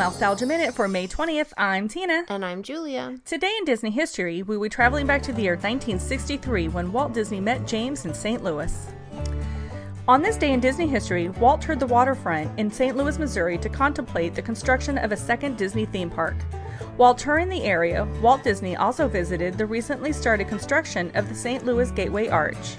Mousetalgia Minute for May 20th. I'm Tina. And I'm Julia. Today in Disney history, we will be traveling back to the year 1963 when Walt Disney met James in St. Louis. On this day in Disney history, Walt toured the waterfront in St. Louis, Missouri to contemplate the construction of a second Disney theme park. While touring the area, Walt Disney also visited the recently started construction of the St. Louis Gateway Arch.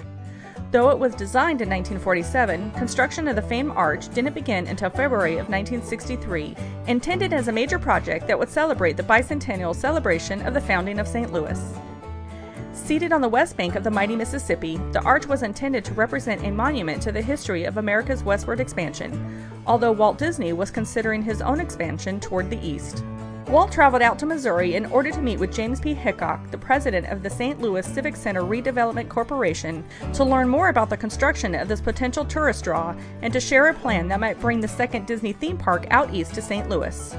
Though it was designed in 1947, construction of the famed arch didn't begin until February of 1963, intended as a major project that would celebrate the bicentennial celebration of the founding of St. Louis. Seated on the west bank of the mighty Mississippi, the arch was intended to represent a monument to the history of America's westward expansion, although Walt Disney was considering his own expansion toward the east. Walt traveled out to Missouri in order to meet with James P. Hickok, the president of the St. Louis Civic Center Redevelopment Corporation, to learn more about the construction of this potential tourist draw and to share a plan that might bring the second Disney theme park out east to St. Louis.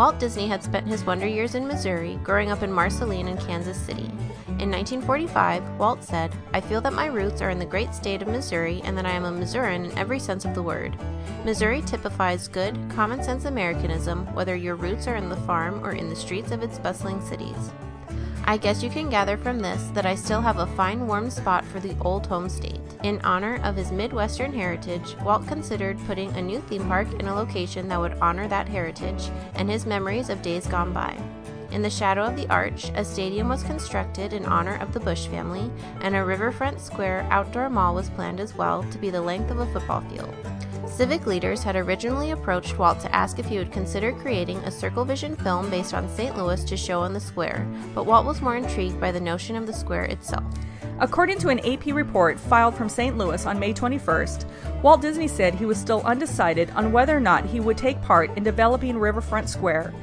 Walt Disney had spent his wonder years in Missouri, growing up in Marceline and Kansas City. In 1945, Walt said, I feel that my roots are in the great state of Missouri and that I am a Missourian in every sense of the word. Missouri typifies good, common sense Americanism, whether your roots are in the farm or in the streets of its bustling cities. I guess you can gather from this that I still have a fine warm spot for the old home state. In honor of his Midwestern heritage, Walt considered putting a new theme park in a location that would honor that heritage and his memories of days gone by. In the shadow of the arch, a stadium was constructed in honor of the Busch family, and a riverfront square outdoor mall was planned as well to be the length of a football field. Civic leaders had originally approached Walt to ask if he would consider creating a Circle Vision film based on St. Louis to show on the square, but Walt was more intrigued by the notion of the square itself. According to an AP report filed from St. Louis on May 21st, Walt Disney said he was still undecided on whether or not he would take part in developing Riverfront Square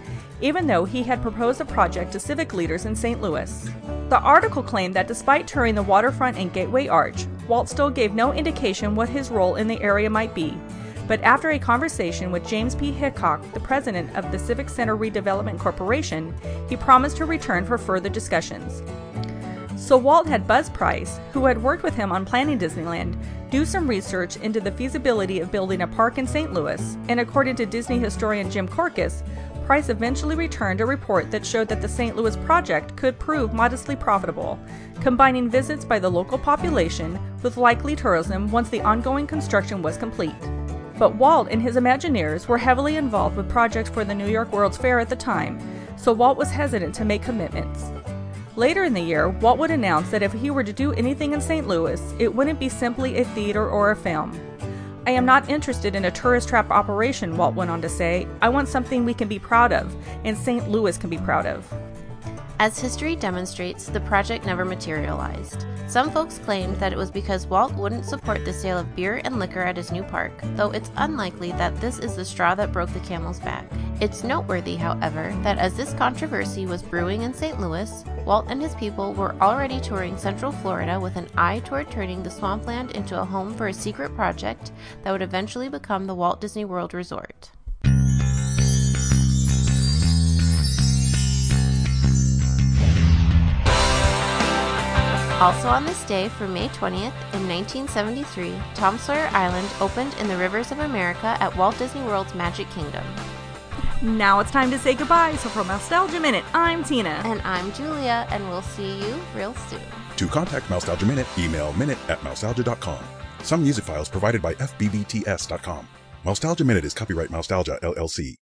even though he had proposed a project to civic leaders in St. Louis. The article claimed that despite touring the waterfront and Gateway Arch, Walt still gave no indication what his role in the area might be. But after a conversation with James P. Hickok, the president of the Civic Center Redevelopment Corporation, he promised to return for further discussions. So Walt had Buzz Price, who had worked with him on planning Disneyland, do some research into the feasibility of building a park in St. Louis, and according to Disney historian Jim Korkis, Price eventually returned a report that showed that the St. Louis project could prove modestly profitable, combining visits by the local population with likely tourism once the ongoing construction was complete. But Walt and his Imagineers were heavily involved with projects for the New York World's Fair at the time, so Walt was hesitant to make commitments. Later in the year, Walt would announce that if he were to do anything in St. Louis, it wouldn't be simply a theater or a film. I am not interested in a tourist trap operation, Walt went on to say. I want something we can be proud of, and St. Louis can be proud of. As history demonstrates, the project never materialized. Some folks claimed that it was because Walt wouldn't support the sale of beer and liquor at his new park, though it's unlikely that this is the straw that broke the camel's back. It's noteworthy, however, that as this controversy was brewing in St. Louis, Walt and his people were already touring Central Florida with an eye toward turning the swampland into a home for a secret project that would eventually become the Walt Disney World Resort. Also on this day, for May 20th, in 1973, Tom Sawyer Island opened in the rivers of America at Walt Disney World's Magic Kingdom. Now it's time to say goodbye, so for Mousetalgia Minute, I'm Tina. And I'm Julia, and we'll see you real soon. To contact Mousetalgia Minute, email minute at mousetalgia.com. Some music files provided by FBBTS.com. Mousetalgia Minute is copyright Mousetalgia, LLC.